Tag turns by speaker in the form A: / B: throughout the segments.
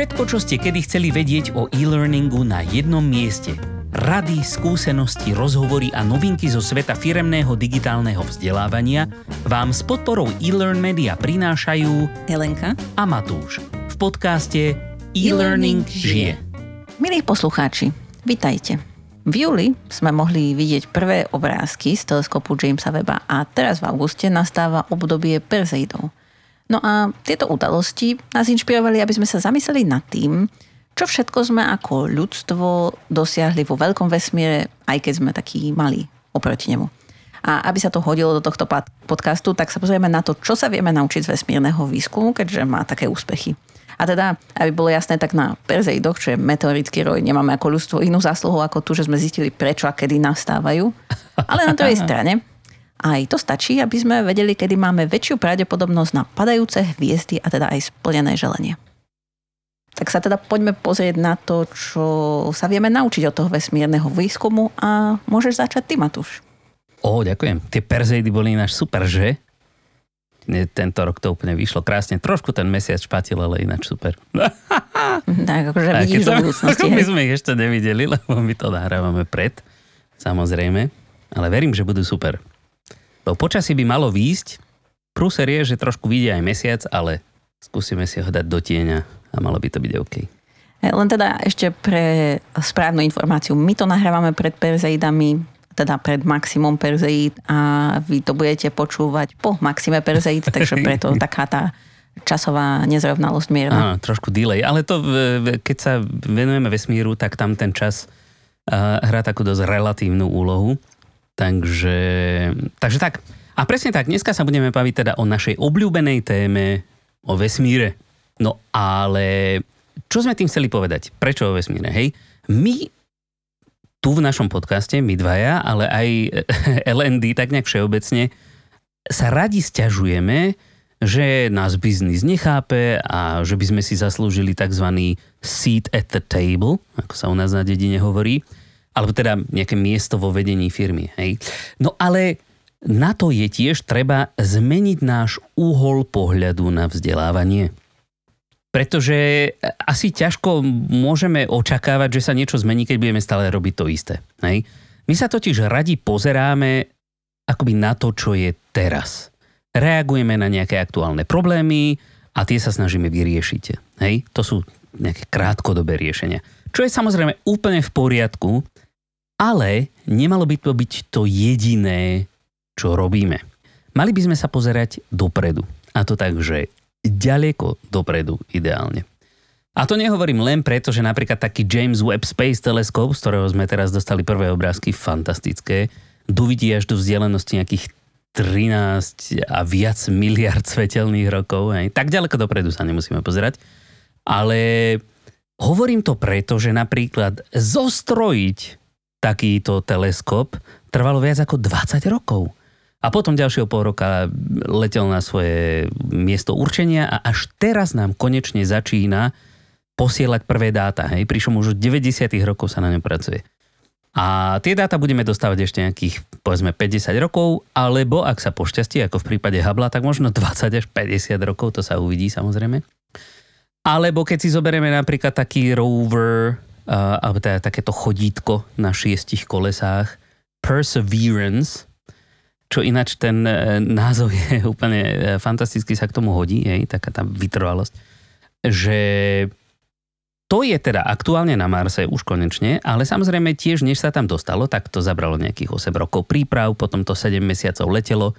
A: Všetko, čo ste kedy chceli vedieť o e-learningu na jednom mieste. Rady, skúsenosti, rozhovory a novinky zo sveta firemného digitálneho vzdelávania vám s podporou e-learn media prinášajú
B: Helenka
A: a Matúš v podcaste E-Learning žije.
B: Milí poslucháči, vitajte. V júli sme mohli vidieť prvé obrázky z teleskopu Jamesa Weba a teraz v auguste nastáva obdobie Perseidov. No a tieto udalosti nás inšpirovali, aby sme sa zamysleli nad tým, čo všetko sme ako ľudstvo dosiahli vo veľkom vesmíre, aj keď sme takí malí oproti nemu. A aby sa to hodilo do tohto podcastu, tak sa pozrieme na to, čo sa vieme naučiť z vesmírneho výskumu, keďže má také úspechy. A teda, aby bolo jasné, tak na Perzeidoch, čo je meteorický roj, nemáme ako ľudstvo inú zásluhu ako tu, že sme zistili prečo a kedy nastávajú. Ale na druhej strane, aj to stačí, aby sme vedeli, kedy máme väčšiu pravdepodobnosť na padajúce hviezdy a teda aj splnené želenie. Tak sa teda poďme pozrieť na to, čo sa vieme naučiť od toho vesmírneho výskumu a môžeš začať ty, Matúš.
A: Ó, ďakujem. Tie Perzeidy boli náš super, že? Tento rok to úplne vyšlo krásne. Trošku ten mesiac špatil, ale ináč super.
B: tak, akože vidíš do budúcnosti.
A: My sme ich ešte nevideli, lebo my to nahrávame pred, samozrejme. Ale verím, že budú super. To počasí by malo výjsť. Prúser je, že trošku vidia aj mesiac, ale skúsime si ho dať do tieňa a malo by to byť OK.
B: Len teda ešte pre správnu informáciu. My to nahrávame pred Perzeidami, teda pred maximum Perzeid a vy to budete počúvať po maxime Perzeid, takže preto taká tá časová nezrovnalosť mierna.
A: Á, trošku delay, ale to keď sa venujeme vesmíru, tak tam ten čas hrá takú dosť relatívnu úlohu. Takže, takže tak. A presne tak, dneska sa budeme baviť teda o našej obľúbenej téme, o vesmíre. No ale čo sme tým chceli povedať? Prečo o vesmíre? Hej, my tu v našom podcaste, my dvaja, ale aj LND, tak nejak všeobecne, sa radi stiažujeme, že nás biznis nechápe a že by sme si zaslúžili tzv. seat at the table, ako sa u nás na dedine hovorí alebo teda nejaké miesto vo vedení firmy. Hej. No ale na to je tiež treba zmeniť náš úhol pohľadu na vzdelávanie. Pretože asi ťažko môžeme očakávať, že sa niečo zmení, keď budeme stále robiť to isté. Hej. My sa totiž radi pozeráme akoby na to, čo je teraz. Reagujeme na nejaké aktuálne problémy a tie sa snažíme vyriešiť. Hej. To sú nejaké krátkodobé riešenia. Čo je samozrejme úplne v poriadku, ale nemalo by to byť to jediné, čo robíme. Mali by sme sa pozerať dopredu. A to tak, že ďaleko dopredu ideálne. A to nehovorím len preto, že napríklad taký James Webb Space Telescope, z ktorého sme teraz dostali prvé obrázky, fantastické, dovidí až do vzdialenosti nejakých 13 a viac miliard svetelných rokov. Hej. Tak ďaleko dopredu sa nemusíme pozerať. Ale hovorím to preto, že napríklad zostrojiť takýto teleskop trvalo viac ako 20 rokov. A potom ďalšieho pol roka letel na svoje miesto určenia a až teraz nám konečne začína posielať prvé dáta. Hej. Pričom už od 90. rokov sa na ňom pracuje. A tie dáta budeme dostávať ešte nejakých, povedzme, 50 rokov, alebo ak sa pošťastí, ako v prípade Hubble, tak možno 20 až 50 rokov, to sa uvidí samozrejme. Alebo keď si zoberieme napríklad taký rover alebo teda takéto chodítko na šiestich kolesách, Perseverance, čo ináč ten e, názov je úplne e, fantasticky sa k tomu hodí, hej, taká tá vytrvalosť, že to je teda aktuálne na Marse už konečne, ale samozrejme tiež, než sa tam dostalo, tak to zabralo nejakých 8 rokov príprav, potom to 7 mesiacov letelo,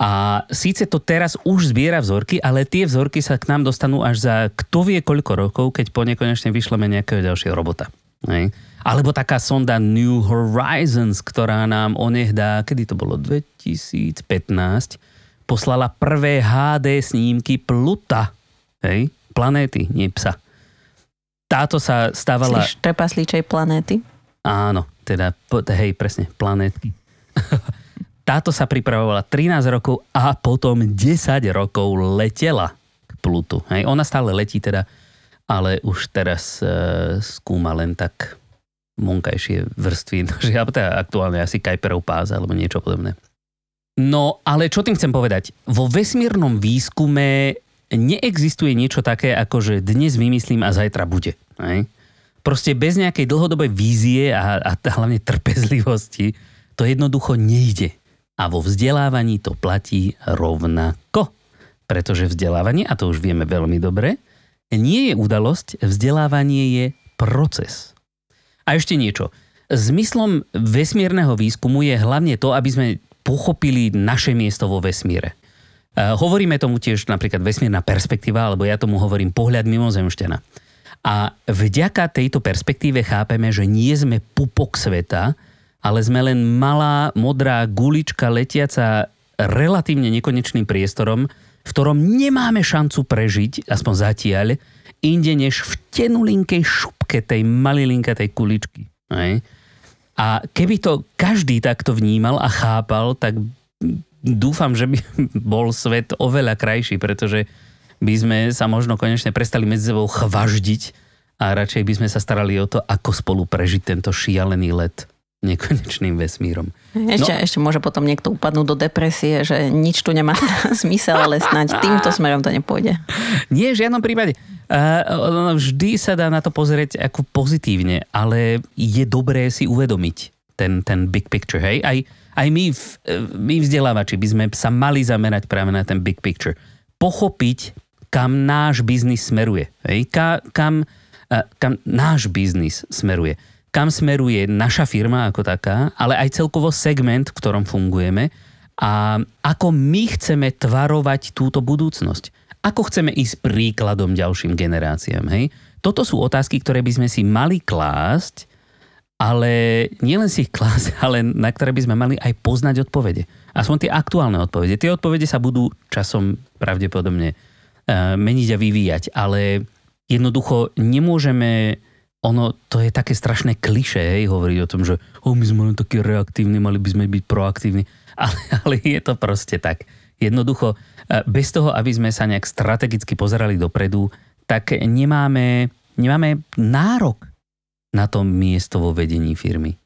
A: a síce to teraz už zbiera vzorky, ale tie vzorky sa k nám dostanú až za kto vie koľko rokov, keď po nekonečne vyšleme nejakého ďalšieho robota. Hej. Alebo taká sonda New Horizons, ktorá nám onehdá, kedy to bolo, 2015, poslala prvé HD snímky Pluta. Hej? Planéty, nie psa. Táto sa stávala...
B: Slyš, trpaslíčej planéty?
A: Áno, teda, hej, presne, planétky. Táto sa pripravovala 13 rokov a potom 10 rokov letela k Plutu. Hej, ona stále letí teda, ale už teraz e, skúma len tak monkajšie vrstvy, že teda aktuálne asi Kuiperov pás alebo niečo podobné. No, ale čo tým chcem povedať? Vo vesmírnom výskume neexistuje niečo také, ako že dnes vymyslím a zajtra bude. Hej? Proste bez nejakej dlhodobej vízie a, a hlavne trpezlivosti to jednoducho nejde. A vo vzdelávaní to platí rovnako. Pretože vzdelávanie, a to už vieme veľmi dobre, nie je udalosť, vzdelávanie je proces. A ešte niečo. Zmyslom vesmírneho výskumu je hlavne to, aby sme pochopili naše miesto vo vesmíre. Uh, hovoríme tomu tiež napríklad vesmírna perspektíva, alebo ja tomu hovorím pohľad mimozemšťana. A vďaka tejto perspektíve chápeme, že nie sme pupok sveta, ale sme len malá modrá gulička letiaca relatívne nekonečným priestorom, v ktorom nemáme šancu prežiť, aspoň zatiaľ, inde než v tenulinkej šupke tej malilinkatej kuličky. Hej? A keby to každý takto vnímal a chápal, tak dúfam, že by bol svet oveľa krajší, pretože by sme sa možno konečne prestali medzi sebou chvaždiť a radšej by sme sa starali o to, ako spolu prežiť tento šialený let nekonečným vesmírom.
B: Ešte, no, ešte môže potom niekto upadnúť do depresie, že nič tu nemá zmysel, ale snáď týmto smerom to nepôjde.
A: Nie, v žiadnom prípade. Vždy sa dá na to pozrieť ako pozitívne, ale je dobré si uvedomiť ten, ten big picture. Hej? Aj, aj my, v, my vzdelávači by sme sa mali zamerať práve na ten big picture. Pochopiť, kam náš biznis smeruje. Hej? Ka, kam, uh, kam náš biznis smeruje kam smeruje naša firma ako taká, ale aj celkovo segment, v ktorom fungujeme a ako my chceme tvarovať túto budúcnosť. Ako chceme ísť príkladom ďalším generáciám. Hej? Toto sú otázky, ktoré by sme si mali klásť, ale nielen si ich klásť, ale na ktoré by sme mali aj poznať odpovede. Aspoň tie aktuálne odpovede. Tie odpovede sa budú časom pravdepodobne uh, meniť a vyvíjať, ale jednoducho nemôžeme ono to je také strašné kliše, hej, hovoriť o tom, že oh, my sme len takí reaktívni, mali by sme byť proaktívni. Ale, ale je to proste tak. Jednoducho, e, bez toho, aby sme sa nejak strategicky pozerali dopredu, tak nemáme, nemáme nárok na to miesto vo vedení firmy.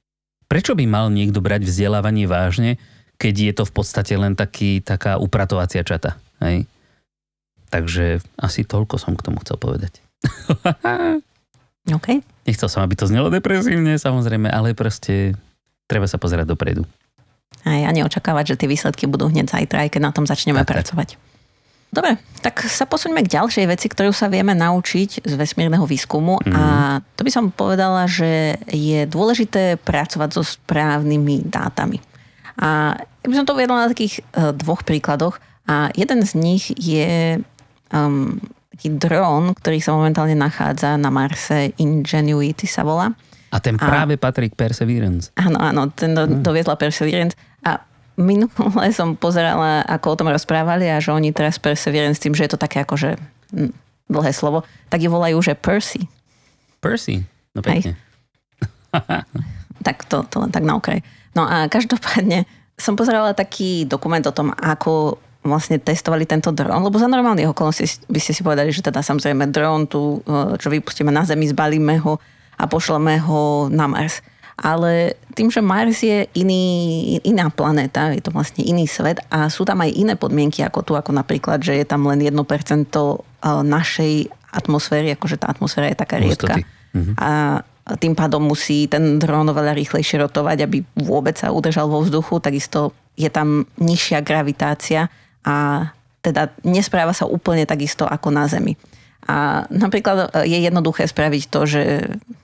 A: Prečo by mal niekto brať vzdelávanie vážne, keď je to v podstate len taký, taká upratovacia čata? Hej? Takže asi toľko som k tomu chcel povedať.
B: OK.
A: Nechcel som, aby to znelo depresívne, samozrejme, ale proste treba sa pozerať dopredu.
B: Aj, a neočakávať, že tie výsledky budú hneď zajtra, aj keď na tom začneme tak, pracovať. Tak. Dobre, tak sa posuňme k ďalšej veci, ktorú sa vieme naučiť z vesmírneho výskumu mm. a to by som povedala, že je dôležité pracovať so správnymi dátami. A ja by som to uvedla na takých uh, dvoch príkladoch a jeden z nich je um, taký dron, ktorý sa momentálne nachádza na Marse, Ingenuity sa volá.
A: A ten práve a, patrí k Perseverance.
B: Áno, áno, ten do, hmm. doviezla Perseverance. A minule som pozerala, ako o tom rozprávali a že oni teraz Perseverance, tým, že je to také akože hm, dlhé slovo, tak ju volajú, že Percy.
A: Percy? No pekne.
B: tak to, to len tak na okraj. No a každopádne som pozerala taký dokument o tom, ako vlastne testovali tento dron, lebo za normálnych okolností by ste si povedali, že teda samozrejme dron tu, e, čo vypustíme na Zemi, zbalíme ho a pošleme ho na Mars. Ale tým, že Mars je iný, iná planéta, je to vlastne iný svet a sú tam aj iné podmienky ako tu, ako napríklad, že je tam len 1% e, našej atmosféry, akože tá atmosféra je taká riedka. Mhm. A tým pádom musí ten dron oveľa rýchlejšie rotovať, aby vôbec sa udržal vo vzduchu. Takisto je tam nižšia gravitácia a teda nespráva sa úplne takisto ako na Zemi. A napríklad e, je jednoduché spraviť to, že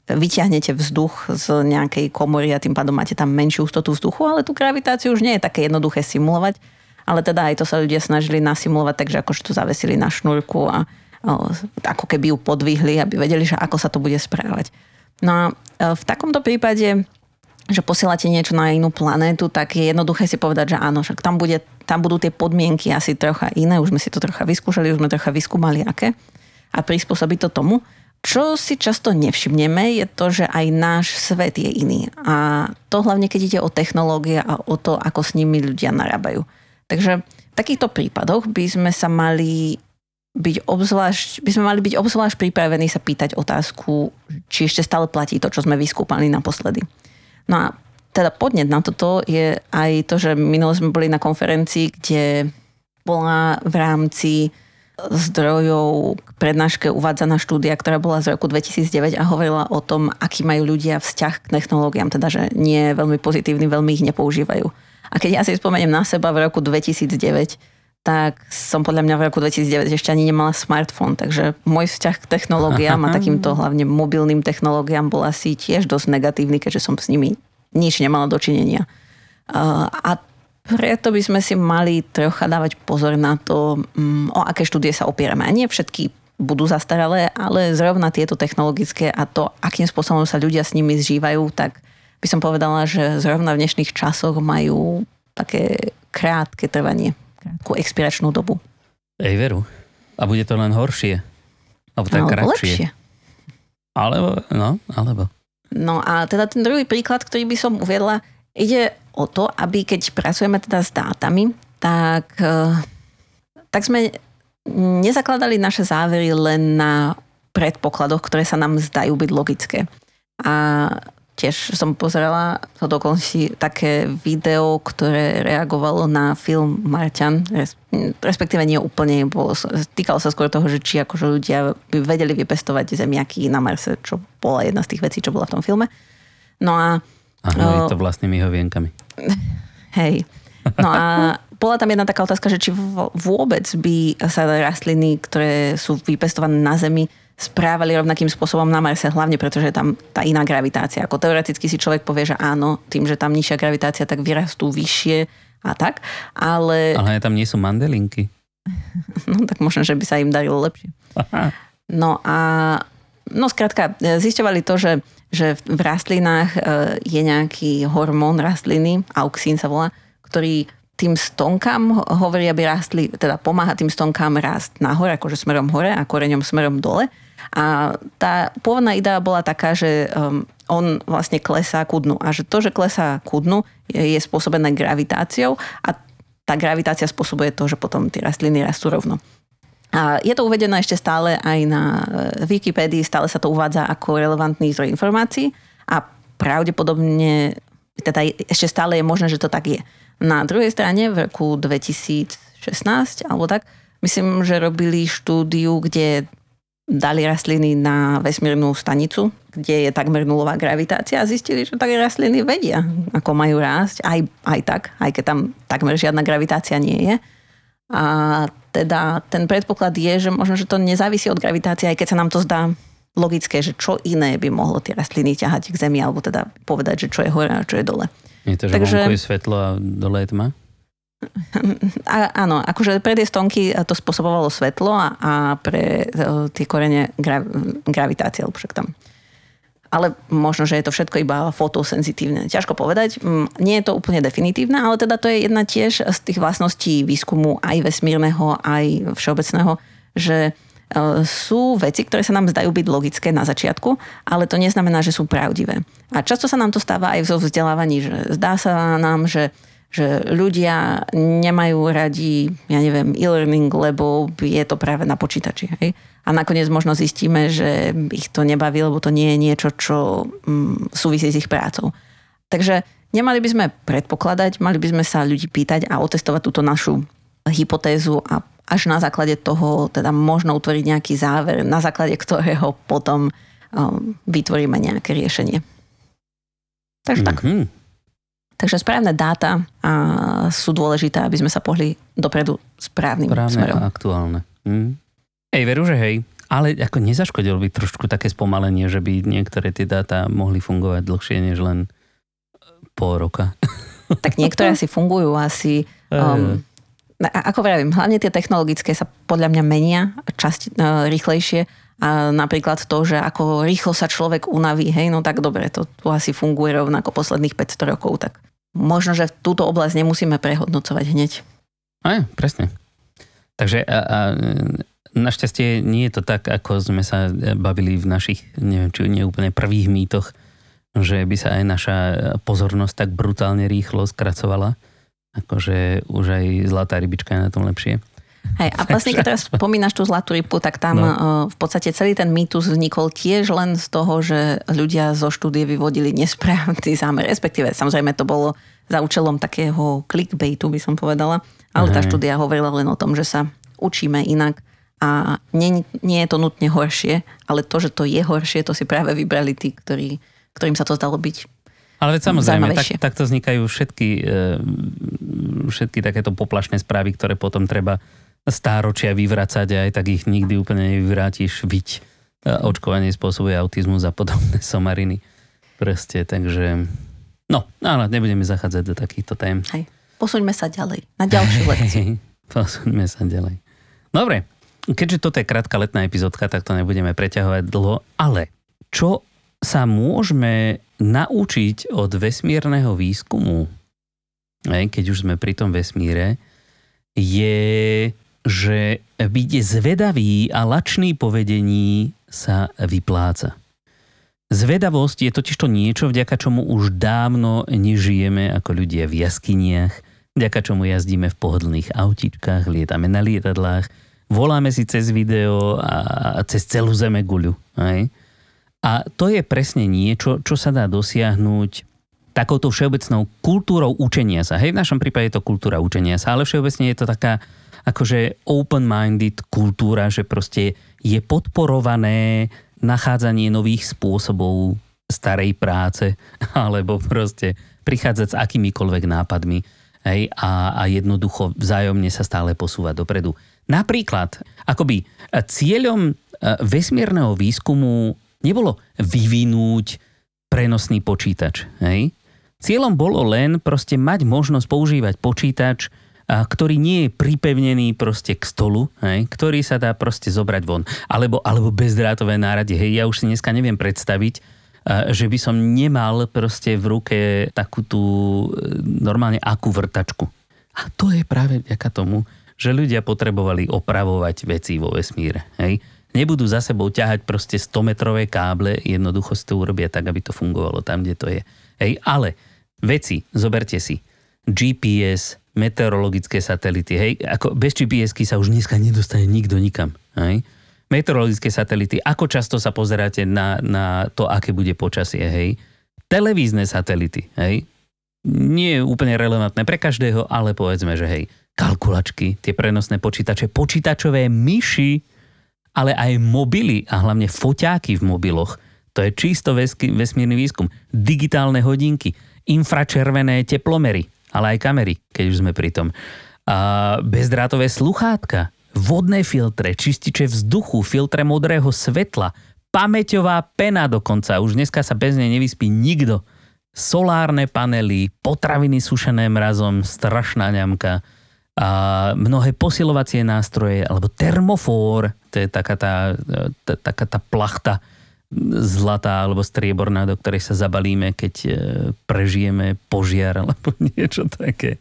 B: vyťahnete vzduch z nejakej komory a tým pádom máte tam menšiu hustotu vzduchu, ale tú gravitáciu už nie je také jednoduché simulovať. Ale teda aj to sa ľudia snažili nasimulovať, takže akože to zavesili na šnúrku a ako keby ju podvihli, aby vedeli, že ako sa to bude správať. No a e, v takomto prípade že posielate niečo na inú planétu, tak je jednoduché si povedať, že áno, však tam, bude, tam budú tie podmienky asi trocha iné, už sme si to trocha vyskúšali, už sme trocha vyskúmali aké a prispôsobiť to tomu. Čo si často nevšimneme, je to, že aj náš svet je iný. A to hlavne, keď ide o technológie a o to, ako s nimi ľudia narábajú. Takže v takýchto prípadoch by sme sa mali byť obzvlášť, by sme mali byť obzvlášť pripravení sa pýtať otázku, či ešte stále platí to, čo sme vyskúpali naposledy. No a teda podnet na toto je aj to, že minule sme boli na konferencii, kde bola v rámci zdrojov k prednáške uvádzaná štúdia, ktorá bola z roku 2009 a hovorila o tom, aký majú ľudia vzťah k technológiám, teda že nie je veľmi pozitívny, veľmi ich nepoužívajú. A keď ja si spomeniem na seba v roku 2009, tak som podľa mňa v roku 2009 ešte ani nemala smartfón, takže môj vzťah k technológiám a takýmto hlavne mobilným technológiám bol asi tiež dosť negatívny, keďže som s nimi nič nemala dočinenia. A preto by sme si mali trocha dávať pozor na to, mm, o aké štúdie sa opierame. A nie všetky budú zastaralé, ale zrovna tieto technologické a to, akým spôsobom sa ľudia s nimi zžívajú, tak by som povedala, že zrovna v dnešných časoch majú také krátke trvanie krátku expiračnú dobu.
A: Ej, veru. A bude to len horšie? Alebo tak
B: alebo
A: kratšie?
B: lepšie.
A: Alebo, no, alebo.
B: No a teda ten druhý príklad, ktorý by som uviedla, ide o to, aby keď pracujeme teda s dátami, tak, eh, tak sme nezakladali naše závery len na predpokladoch, ktoré sa nám zdajú byť logické. A tiež som pozerala to dokonca také video, ktoré reagovalo na film Marťan, respektíve nie úplne, bolo, týkalo sa skôr toho, že či akože ľudia by vedeli vypestovať zemiaky na Marse, čo bola jedna z tých vecí, čo bola v tom filme. No a...
A: Áno, je to vlastnými hovienkami.
B: Hej. No a bola tam jedna taká otázka, že či vôbec by sa rastliny, ktoré sú vypestované na Zemi, správali rovnakým spôsobom na Marse, hlavne pretože je tam tá iná gravitácia. Ako teoreticky si človek povie, že áno, tým, že tam nižšia gravitácia, tak vyrastú vyššie a tak, ale...
A: Ale tam nie sú mandelinky.
B: No tak možno, že by sa im darilo lepšie. No a no skrátka, zisťovali to, že, že v rastlinách e, je nejaký hormón rastliny, auxín sa volá, ktorý tým stonkám hovorí, aby rástli, teda pomáha tým stonkám rásť nahor, akože smerom hore a koreňom smerom dole. A tá pôvodná idea bola taká, že um, on vlastne klesá ku dnu. A že to, že klesá ku dnu, je, je spôsobené gravitáciou a tá gravitácia spôsobuje to, že potom tie rastliny rastú rovno. A je to uvedené ešte stále aj na e, Wikipédii, stále sa to uvádza ako relevantný zdroj informácií a pravdepodobne, teda ešte stále je možné, že to tak je. Na druhej strane v roku 2016 alebo tak, myslím, že robili štúdiu, kde dali rastliny na vesmírnu stanicu, kde je takmer nulová gravitácia a zistili, že také rastliny vedia, ako majú rásť, aj, aj tak, aj keď tam takmer žiadna gravitácia nie je. A teda ten predpoklad je, že možno, že to nezávisí od gravitácie, aj keď sa nám to zdá logické, že čo iné by mohlo tie rastliny ťahať k Zemi, alebo teda povedať, že čo je hore a čo je dole.
A: Je to, že Takže... vonku je svetlo a dole je tma?
B: A, áno, akože pre tie stonky to spôsobovalo svetlo a, a pre uh, tie korene gra, gravitácia, lebo však tam. Ale možno, že je to všetko iba fotosenzitívne. Ťažko povedať. Nie je to úplne definitívne, ale teda to je jedna tiež z tých vlastností výskumu aj vesmírneho, aj všeobecného, že uh, sú veci, ktoré sa nám zdajú byť logické na začiatku, ale to neznamená, že sú pravdivé. A často sa nám to stáva aj vo vzdelávaní, že zdá sa nám, že že ľudia nemajú radi, ja neviem, e-learning, lebo je to práve na počítači. Hej? A nakoniec možno zistíme, že ich to nebaví, lebo to nie je niečo, čo mm, súvisí s ich prácou. Takže nemali by sme predpokladať, mali by sme sa ľudí pýtať a otestovať túto našu hypotézu a až na základe toho teda možno utvoriť nejaký záver, na základe ktorého potom um, vytvoríme nejaké riešenie. Takže mm-hmm. tak. Takže správne dáta a sú dôležité, aby sme sa pohli dopredu správnym správne smerom.
A: a aktuálne. Hm. Ej, veru, že hej. Ale ako nezaškodilo by trošku také spomalenie, že by niektoré tie dáta mohli fungovať dlhšie než len pol roka.
B: Tak niektoré asi fungujú asi... Um, ako vravím, hlavne tie technologické sa podľa mňa menia časti, uh, rýchlejšie a napríklad to, že ako rýchlo sa človek unaví, hej, no tak dobre, to tu asi funguje rovnako posledných 500 rokov, tak možno, že túto oblasť nemusíme prehodnocovať hneď.
A: Aj, presne. Takže a, a, našťastie nie je to tak, ako sme sa bavili v našich, neviem, či nie úplne prvých mýtoch, že by sa aj naša pozornosť tak brutálne rýchlo skracovala. Akože už aj zlatá rybička je na tom lepšie.
B: Hej, a vlastne, keď teraz spomínaš tú zlatú rybu, tak tam no. Eh, v podstate celý ten mýtus vznikol tiež len z toho, že ľudia zo štúdie vyvodili nesprávny zámer. Respektíve, samozrejme, to bolo za účelom takého clickbaitu, by som povedala. Ale tá štúdia hovorila len o tom, že sa učíme inak a nie, nie je to nutne horšie, ale to, že to je horšie, to si práve vybrali tí, ktorí, ktorým sa to zdalo byť
A: ale veď samozrejme, tak, takto vznikajú všetky, e, všetky takéto poplašné správy, ktoré potom treba stáročia vyvracať a aj tak ich nikdy úplne nevyvrátiš. Viť e, očkovanie spôsobuje autizmus a podobné somariny. Proste, takže... No, ale nebudeme zachádzať do takýchto tém.
B: Hej. Posuňme sa ďalej, na ďalšiu lekciu.
A: Posuňme sa ďalej. Dobre, keďže toto je krátka letná epizódka, tak to nebudeme preťahovať dlho, ale čo sa môžeme naučiť od vesmírneho výskumu, keď už sme pri tom vesmíre, je, že byť zvedavý a lačný povedení sa vypláca. Zvedavosť je totiž to niečo, vďaka čomu už dávno nežijeme ako ľudia v jaskyniach, vďaka čomu jazdíme v pohodlných autičkách, lietame na lietadlách, voláme si cez video a cez celú zeme guľu. Hej? A to je presne niečo, čo sa dá dosiahnuť takouto všeobecnou kultúrou učenia sa. Hej, v našom prípade je to kultúra učenia sa, ale všeobecne je to taká akože open-minded kultúra, že proste je podporované nachádzanie nových spôsobov starej práce, alebo proste prichádzať s akýmikoľvek nápadmi hej, a, a jednoducho vzájomne sa stále posúvať dopredu. Napríklad, akoby cieľom e, vesmírneho výskumu nebolo vyvinúť prenosný počítač. Hej? Cieľom bolo len proste mať možnosť používať počítač, ktorý nie je pripevnený proste k stolu, hej, ktorý sa dá proste zobrať von. Alebo, alebo bezdrátové náradie. Hej, ja už si dneska neviem predstaviť, že by som nemal proste v ruke takú tú e, normálne akú vrtačku. A to je práve vďaka tomu, že ľudia potrebovali opravovať veci vo vesmíre. Hej nebudú za sebou ťahať proste 100-metrové káble, jednoducho si to urobia tak, aby to fungovalo tam, kde to je. Hej, ale veci, zoberte si, GPS, meteorologické satelity, hej, ako bez GPS-ky sa už dneska nedostane nikto nikam, hej. Meteorologické satelity, ako často sa pozeráte na, na to, aké bude počasie, hej. Televízne satelity, hej. Nie je úplne relevantné pre každého, ale povedzme, že hej, kalkulačky, tie prenosné počítače, počítačové myši, ale aj mobily a hlavne foťáky v mobiloch. To je čisto vesmírny výskum. Digitálne hodinky, infračervené teplomery, ale aj kamery, keď už sme pri tom. A bezdrátové sluchátka, vodné filtre, čističe vzduchu, filtre modrého svetla, pamäťová pena dokonca. Už dneska sa bez nej nevyspí nikto. Solárne panely, potraviny sušené mrazom, strašná ňamka a mnohé posilovacie nástroje, alebo termofór, to je taká tá, tá, taká tá plachta zlatá alebo strieborná, do ktorej sa zabalíme, keď e, prežijeme požiar alebo niečo také.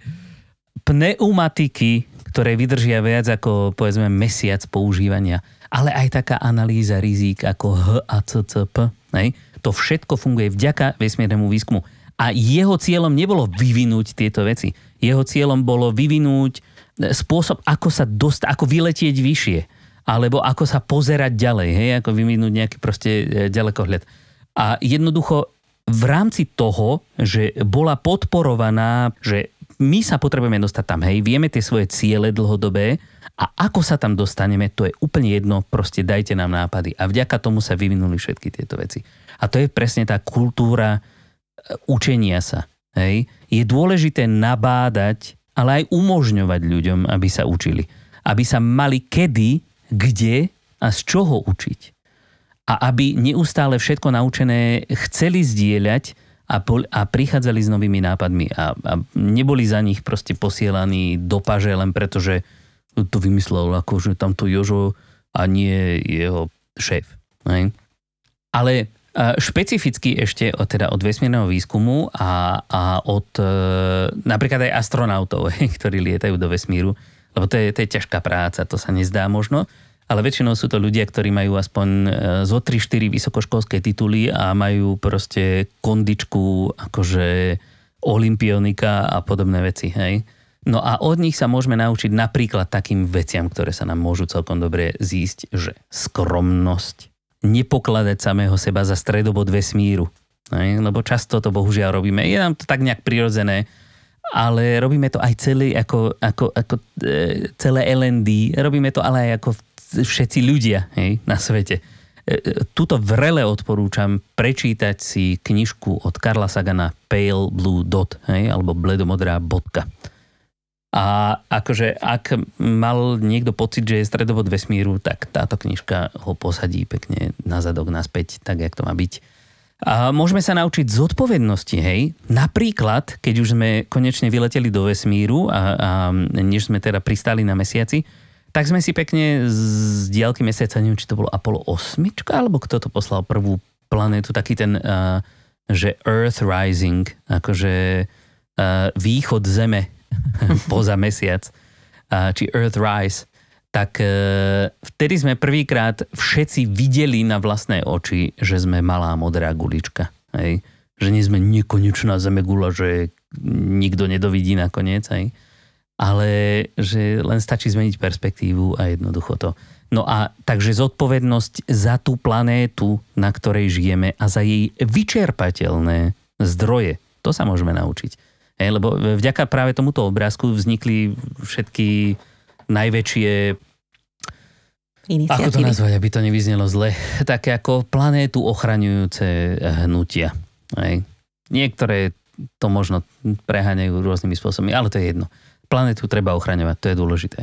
A: Pneumatiky, ktoré vydržia viac ako povedzme mesiac používania, ale aj taká analýza rizík ako HACCP. Nej? To všetko funguje vďaka vesmírnemu výskumu. A jeho cieľom nebolo vyvinúť tieto veci jeho cieľom bolo vyvinúť e, spôsob, ako sa dost, ako vyletieť vyššie. Alebo ako sa pozerať ďalej, hej, ako vyvinúť nejaký proste e, ďalekohľad. A jednoducho v rámci toho, že bola podporovaná, že my sa potrebujeme dostať tam, hej, vieme tie svoje ciele dlhodobé a ako sa tam dostaneme, to je úplne jedno, proste dajte nám nápady. A vďaka tomu sa vyvinuli všetky tieto veci. A to je presne tá kultúra učenia sa. Hej? Je dôležité nabádať, ale aj umožňovať ľuďom, aby sa učili. Aby sa mali kedy, kde a z čoho učiť. A aby neustále všetko naučené chceli zdieľať a, pol, a prichádzali s novými nápadmi a, a neboli za nich proste posielaní do paže len preto, že to vymyslel akože tamto Jožo a nie jeho šéf. Hej? Ale Špecificky ešte teda od vesmírneho výskumu a, a od e, napríklad aj astronautov, ktorí lietajú do vesmíru, lebo to je, to je ťažká práca, to sa nezdá možno, ale väčšinou sú to ľudia, ktorí majú aspoň e, zo 3-4 vysokoškolské tituly a majú proste kondičku akože olimpionika a podobné veci, hej. No a od nich sa môžeme naučiť napríklad takým veciam, ktoré sa nám môžu celkom dobre zísť, že skromnosť, nepokladať samého seba za stredobod vesmíru. Ne? Lebo často to bohužiaľ robíme. Je nám to tak nejak prirodzené, ale robíme to aj celý ako, ako, ako e, celé LND, robíme to ale aj ako všetci ľudia hej, na svete. E, tuto vrele odporúčam prečítať si knižku od Karla Sagana Pale Blue Dot, hej, alebo bledomodrá bodka. A akože ak mal niekto pocit, že je stredobod vesmíru, tak táto knižka ho posadí pekne na zadok, naspäť, tak jak to má byť. A môžeme sa naučiť zodpovednosti, hej. Napríklad, keď už sme konečne vyleteli do vesmíru a, a než sme teda pristali na mesiaci, tak sme si pekne z diálky mesiaca, neviem, či to bolo Apollo 8, alebo kto to poslal prvú planétu, taký ten, uh, že Earth Rising, akože uh, východ Zeme poza mesiac, či Earth Rise, tak uh, vtedy sme prvýkrát všetci videli na vlastné oči, že sme malá modrá gulička. Hej? Že nie sme nekonečná zemegula, že nikto nedovidí nakoniec. Hej? ale že len stačí zmeniť perspektívu a jednoducho to. No a takže zodpovednosť za tú planétu, na ktorej žijeme a za jej vyčerpateľné zdroje, to sa môžeme naučiť. Hej, lebo vďaka práve tomuto obrázku vznikli všetky najväčšie ako to nazvať, aby to nevyznelo zle? Také ako planétu ochraňujúce hnutia. Hej. Niektoré to možno preháňajú rôznymi spôsobmi, ale to je jedno planetu treba ochraňovať, to je dôležité.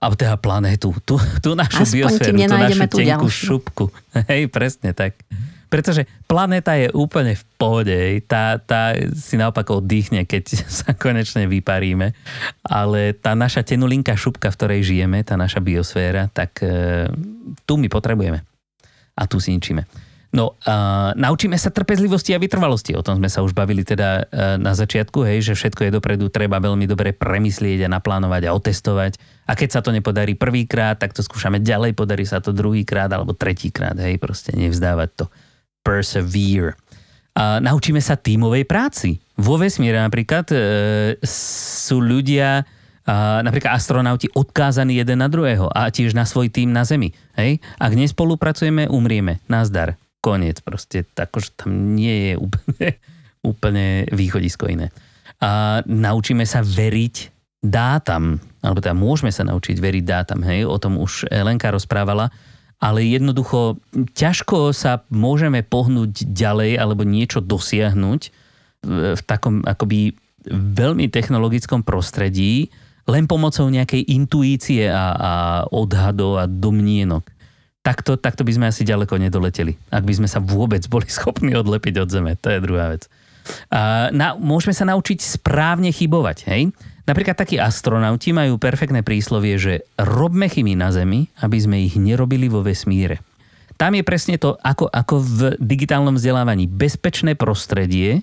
A: A teda planetu, tú, tú našu Aspoň biosféru, tú našu tenkú ďalšiu. šupku. Hej, presne tak. Pretože planéta je úplne v pohode, tá, tá si naopak oddychne, keď sa konečne vyparíme, ale tá naša tenulinká šupka, v ktorej žijeme, tá naša biosféra, tak e, tu my potrebujeme. A tu si ničíme. No, uh, naučíme sa trpezlivosti a vytrvalosti. O tom sme sa už bavili teda uh, na začiatku, hej, že všetko je dopredu treba veľmi dobre premyslieť a naplánovať a otestovať. A keď sa to nepodarí prvýkrát, tak to skúšame ďalej, podarí sa to druhýkrát alebo tretíkrát, hej, proste nevzdávať to. Persevere. Uh, naučíme sa tímovej práci. Vo vesmíre napríklad uh, sú ľudia, uh, napríklad astronauti odkázaní jeden na druhého a tiež na svoj tým na Zemi. Hej? Ak nespolupracujeme, umrieme. Nazdar koniec proste, akože tam nie je úplne, úplne východisko iné. A naučíme sa veriť dátam, alebo teda môžeme sa naučiť veriť dátam, hej, o tom už Lenka rozprávala, ale jednoducho ťažko sa môžeme pohnúť ďalej alebo niečo dosiahnuť v takom akoby veľmi technologickom prostredí len pomocou nejakej intuície a, a odhadov a domnienok takto, takto by sme asi ďaleko nedoleteli. Ak by sme sa vôbec boli schopní odlepiť od Zeme. To je druhá vec. A na, môžeme sa naučiť správne chybovať. Hej? Napríklad takí astronauti majú perfektné príslovie, že robme chyby na Zemi, aby sme ich nerobili vo vesmíre. Tam je presne to, ako, ako v digitálnom vzdelávaní. Bezpečné prostredie,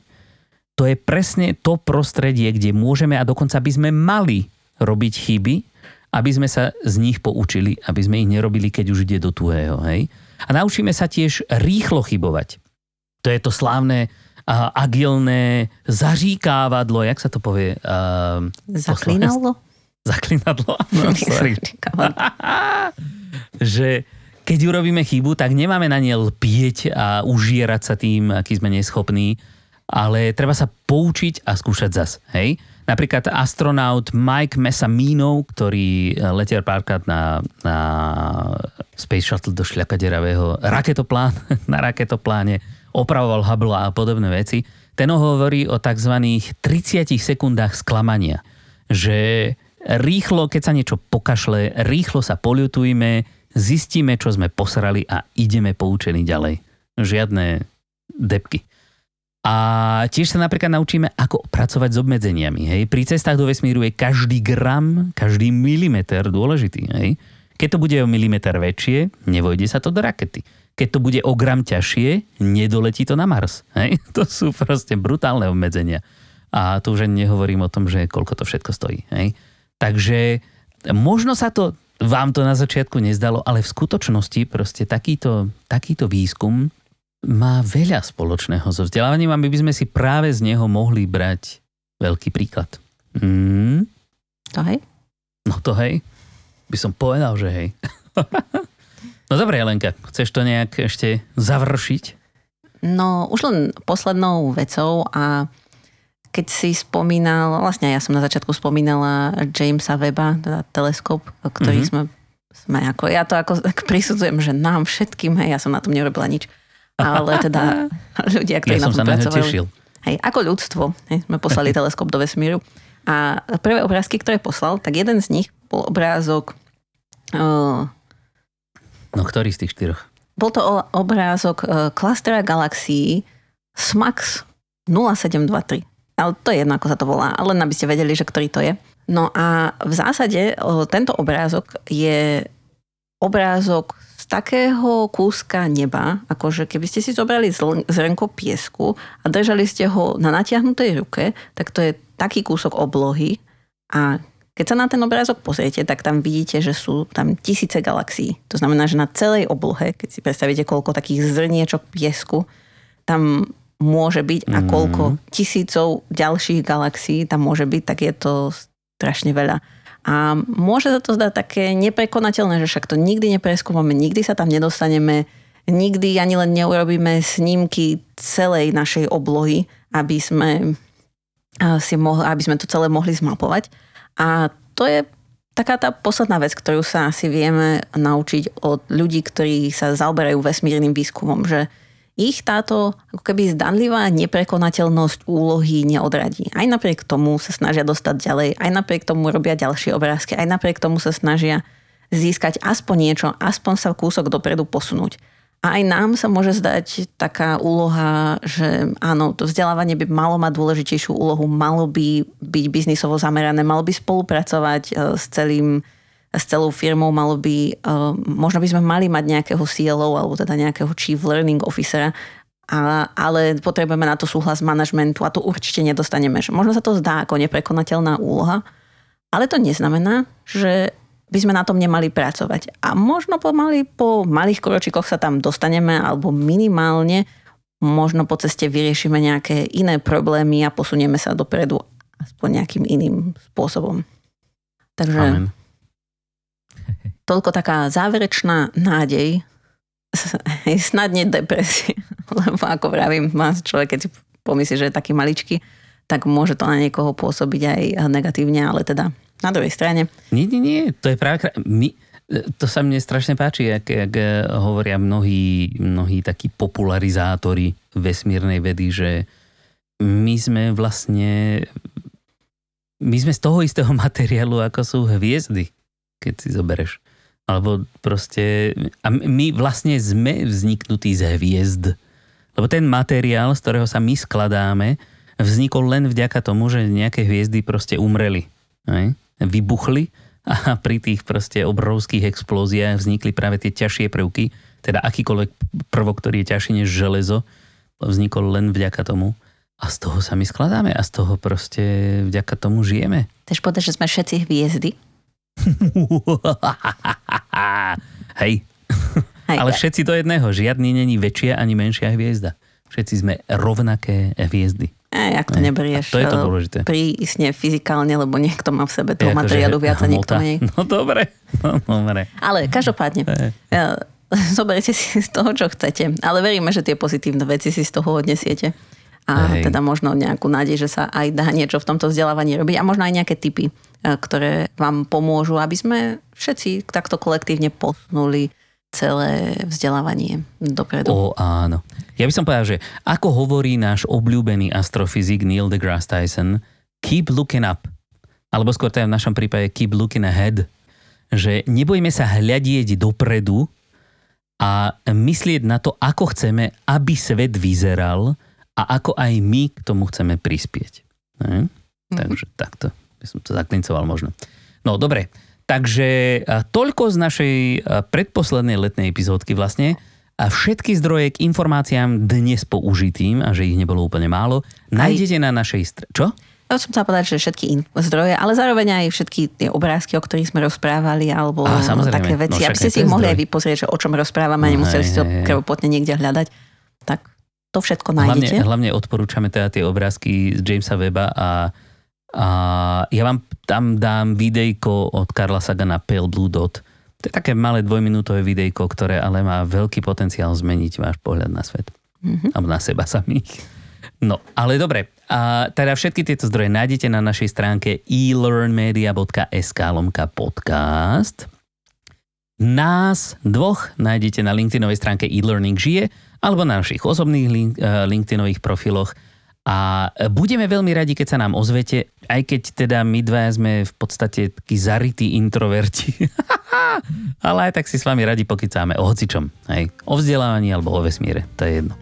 A: to je presne to prostredie, kde môžeme a dokonca by sme mali robiť chyby, aby sme sa z nich poučili, aby sme ich nerobili, keď už ide do tuhého. Hej? A naučíme sa tiež rýchlo chybovať. To je to slávne uh, agilné zaříkávadlo, jak sa to povie? Uh,
B: Zaklinadlo?
A: Zaklinadlo, no, že keď urobíme chybu, tak nemáme na ne lpieť a užierať sa tým, aký sme neschopní, ale treba sa poučiť a skúšať zas. Hej? Napríklad astronaut Mike Messamino, ktorý eh, letel párkrát na, na Space Shuttle do šľakaderavého raketoplán, na raketopláne, opravoval Hubble a podobné veci, ten hovorí o tzv. 30 sekundách sklamania. Že rýchlo, keď sa niečo pokašle, rýchlo sa poliutujme, zistíme, čo sme posrali a ideme poučení ďalej. Žiadne depky. A tiež sa napríklad naučíme, ako pracovať s obmedzeniami. Hej. Pri cestách do vesmíru je každý gram, každý milimeter dôležitý. Hej. Keď to bude o milimeter väčšie, nevojde sa to do rakety. Keď to bude o gram ťažšie, nedoletí to na Mars. Hej. To sú proste brutálne obmedzenia. A tu už nehovorím o tom, že koľko to všetko stojí. Hej. Takže možno sa to vám to na začiatku nezdalo, ale v skutočnosti proste takýto, takýto výskum má veľa spoločného so vzdelávaním a my by sme si práve z neho mohli brať veľký príklad. Mm.
B: To hej?
A: No to hej. By som povedal, že hej. no dobre, Jelenka, chceš to nejak ešte završiť?
B: No už len poslednou vecou a keď si spomínal, vlastne ja som na začiatku spomínala Jamesa Weba, teda teleskop, ktorý mm-hmm. sme sme ako, ja to ako tak prisudzujem, že nám všetkým, hej, ja som na tom nerobila nič, ale teda ľudia, ktorí
A: ja
B: na tom pracovali.
A: tešil.
B: Hej, ako ľudstvo, hej, sme poslali teleskop do vesmíru a prvé obrázky, ktoré poslal, tak jeden z nich bol obrázok uh,
A: No ktorý z tých štyroch?
B: bol to obrázok uh, klastra galaxií SMAX 0723. Ale to je jedno, ako sa to volá, ale len aby ste vedeli, že ktorý to je. No a v zásade o, tento obrázok je obrázok takého kúska neba, akože keby ste si zobrali zrnko piesku a držali ste ho na natiahnutej ruke, tak to je taký kúsok oblohy a keď sa na ten obrázok pozriete, tak tam vidíte, že sú tam tisíce galaxií. To znamená, že na celej oblohe, keď si predstavíte, koľko takých zrniečok piesku tam môže byť a koľko tisícov ďalších galaxií tam môže byť, tak je to strašne veľa. A môže sa to zdať také neprekonateľné, že však to nikdy nepreskúmame, nikdy sa tam nedostaneme, nikdy ani len neurobíme snímky celej našej oblohy, aby sme, si mohli, aby sme to celé mohli zmapovať. A to je taká tá posledná vec, ktorú sa asi vieme naučiť od ľudí, ktorí sa zaoberajú vesmírnym výskumom, že ich táto ako keby zdanlivá neprekonateľnosť úlohy neodradí. Aj napriek tomu sa snažia dostať ďalej, aj napriek tomu robia ďalšie obrázky, aj napriek tomu sa snažia získať aspoň niečo, aspoň sa kúsok dopredu posunúť. A aj nám sa môže zdať taká úloha, že áno, to vzdelávanie by malo mať dôležitejšiu úlohu, malo by byť biznisovo zamerané, malo by spolupracovať e, s celým s celou firmou malo by, uh, možno by sme mali mať nejakého CLO alebo teda nejakého Chief Learning Officera, ale potrebujeme na to súhlas manažmentu a to určite nedostaneme. Že možno sa to zdá ako neprekonateľná úloha, ale to neznamená, že by sme na tom nemali pracovať. A možno pomaly po malých kročikoch sa tam dostaneme alebo minimálne možno po ceste vyriešime nejaké iné problémy a posunieme sa dopredu aspoň nejakým iným spôsobom. Takže
A: Amen.
B: Toľko taká záverečná nádej, snad nie depresia, lebo ako vravím, má človek, keď si pomyslí, že je taký maličký, tak môže to na niekoho pôsobiť aj negatívne, ale teda na druhej strane.
A: Nie, nie, nie, to je práve... My, to sa mne strašne páči, jak, jak eh, hovoria mnohí, mnohí takí popularizátori vesmírnej vedy, že my sme vlastne my sme z toho istého materiálu, ako sú hviezdy, keď si zobereš. Alebo proste... A my vlastne sme vzniknutí z hviezd. Lebo ten materiál, z ktorého sa my skladáme, vznikol len vďaka tomu, že nejaké hviezdy proste umreli. Hej? Vybuchli a pri tých proste obrovských explóziách vznikli práve tie ťažšie prvky, teda akýkoľvek prvok, ktorý je ťažší než železo, vznikol len vďaka tomu. A z toho sa my skladáme a z toho proste vďaka tomu žijeme.
B: Chceš povedať, že sme všetci hviezdy?
A: Hej,
B: Hej,
A: ale všetci do jedného. Žiadny není väčšia ani menšia hviezda. Všetci sme rovnaké hviezdy.
B: E, jak to neberieš
A: A to je to
B: e,
A: dôležité.
B: prísne fyzikálne, lebo niekto má v sebe toho materiálu viac a niekto menej.
A: No dobre, no dobre.
B: Ale každopádne,
A: Hej.
B: e, zoberte si z toho, čo chcete. Ale veríme, že tie pozitívne veci si z toho odnesiete. A
A: Hej.
B: teda možno nejakú nádej, že sa aj dá niečo v tomto vzdelávaní robiť. A možno aj nejaké typy, ktoré vám pomôžu, aby sme všetci takto kolektívne posunuli celé vzdelávanie dopredu.
A: O áno. Ja by som povedal, že ako hovorí náš obľúbený astrofyzik Neil deGrasse Tyson, keep looking up. Alebo skôr teda v našom prípade keep looking ahead. Že nebojme sa hľadieť dopredu a myslieť na to, ako chceme, aby svet vyzeral a ako aj my k tomu chceme prispieť. Ne? Takže takto som to zaklincoval možno. No dobre, takže a, toľko z našej a, predposlednej letnej epizódky vlastne. A všetky zdroje k informáciám dnes použitým, a že ich nebolo úplne málo, nájdete na našej str- Čo?
B: Ja som chcela povedať, že všetky in- zdroje, ale zároveň aj všetky tie obrázky, o ktorých sme rozprávali, alebo
A: samozrejme.
B: také veci,
A: No
B: aby ste
A: aj
B: si ich mohli
A: zdroj.
B: aj vypozrieť, že o čom rozprávame a
A: No
B: nemuseli si to krvopotne niekde hľadať. Tak to všetko
A: Hlavne,
B: nájdete.
A: hlavne odporúčame teda tie obrázky z Jamesa Weba a, a ja vám tam dám videjko od Karla Sagana Pale Blue Dot. To je také malé dvojminútové videjko, ktoré ale má veľký potenciál zmeniť váš pohľad na svet.
B: Mhm.
A: Alebo na seba samých. No, ale dobre. A teda všetky tieto zdroje nájdete na našej stránke elearnmedia.sk lomka podcast. Nás dvoch nájdete na LinkedInovej stránke e-learning žije alebo na našich osobných link, uh, LinkedInových profiloch a budeme veľmi radi, keď sa nám ozvete, aj keď teda my dva sme v podstate takí zarytí introverti. Ale aj tak si s vami radi pokycáme o hocičom. Hej. O vzdelávaní alebo o vesmíre, to je jedno.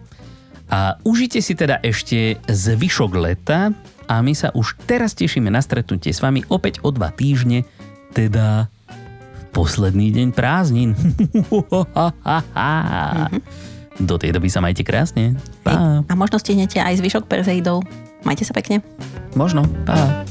A: A užite si teda ešte zvyšok leta a my sa už teraz tešíme na stretnutie s vami opäť o dva týždne, teda v posledný deň prázdnin. Do tej doby sa majte krásne. Pa.
B: A možno stihnete aj zvyšok Perzeidov. Majte sa pekne.
A: Možno. Pa.